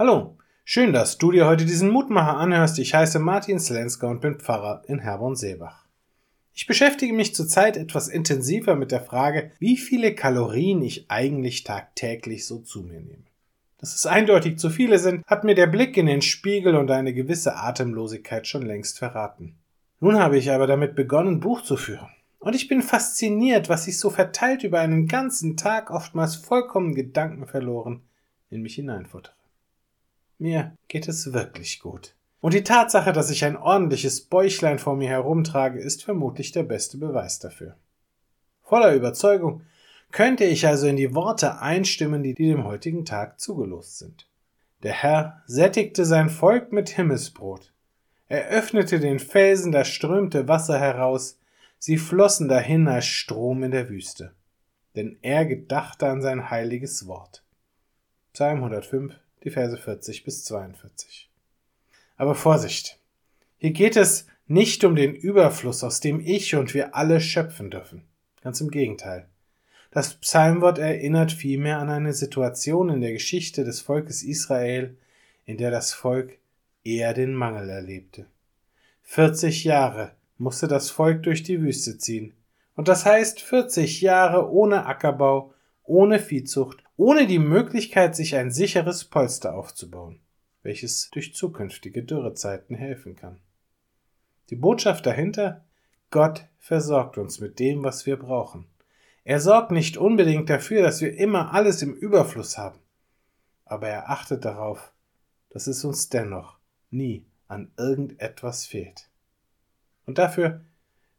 Hallo, schön, dass du dir heute diesen Mutmacher anhörst. Ich heiße Martin Slenska und bin Pfarrer in Herborn-Seebach. Ich beschäftige mich zurzeit etwas intensiver mit der Frage, wie viele Kalorien ich eigentlich tagtäglich so zu mir nehme. Dass es eindeutig zu viele sind, hat mir der Blick in den Spiegel und eine gewisse Atemlosigkeit schon längst verraten. Nun habe ich aber damit begonnen, Buch zu führen. Und ich bin fasziniert, was sich so verteilt über einen ganzen Tag, oftmals vollkommen gedankenverloren, in mich hineinfuttere. Mir geht es wirklich gut. Und die Tatsache, dass ich ein ordentliches Bäuchlein vor mir herumtrage, ist vermutlich der beste Beweis dafür. Voller Überzeugung könnte ich also in die Worte einstimmen, die dem heutigen Tag zugelost sind. Der Herr sättigte sein Volk mit Himmelsbrot. Er öffnete den Felsen, da strömte Wasser heraus, sie flossen dahin als Strom in der Wüste. Denn er gedachte an sein heiliges Wort. Psalm 105, die Verse 40 bis 42. Aber Vorsicht! Hier geht es nicht um den Überfluss, aus dem ich und wir alle schöpfen dürfen. Ganz im Gegenteil. Das Psalmwort erinnert vielmehr an eine Situation in der Geschichte des Volkes Israel, in der das Volk eher den Mangel erlebte. 40 Jahre musste das Volk durch die Wüste ziehen. Und das heißt 40 Jahre ohne Ackerbau, ohne Viehzucht, ohne die Möglichkeit, sich ein sicheres Polster aufzubauen, welches durch zukünftige Dürrezeiten helfen kann. Die Botschaft dahinter? Gott versorgt uns mit dem, was wir brauchen. Er sorgt nicht unbedingt dafür, dass wir immer alles im Überfluss haben, aber er achtet darauf, dass es uns dennoch nie an irgendetwas fehlt. Und dafür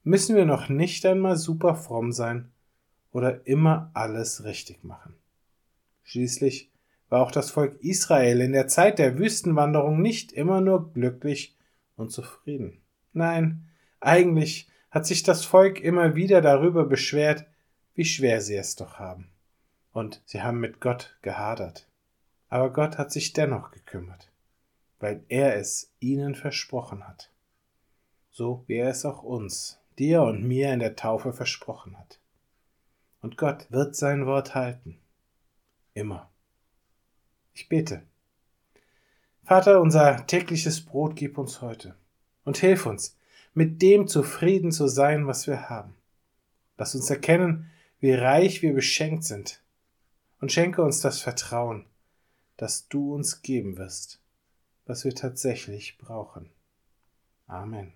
müssen wir noch nicht einmal super fromm sein oder immer alles richtig machen. Schließlich war auch das Volk Israel in der Zeit der Wüstenwanderung nicht immer nur glücklich und zufrieden. Nein, eigentlich hat sich das Volk immer wieder darüber beschwert, wie schwer sie es doch haben. Und sie haben mit Gott gehadert. Aber Gott hat sich dennoch gekümmert, weil er es ihnen versprochen hat. So wie er es auch uns, dir und mir in der Taufe versprochen hat. Und Gott wird sein Wort halten. Immer. Ich bete. Vater, unser tägliches Brot gib uns heute und hilf uns, mit dem zufrieden zu sein, was wir haben. Lass uns erkennen, wie reich wir beschenkt sind und schenke uns das Vertrauen, das du uns geben wirst, was wir tatsächlich brauchen. Amen.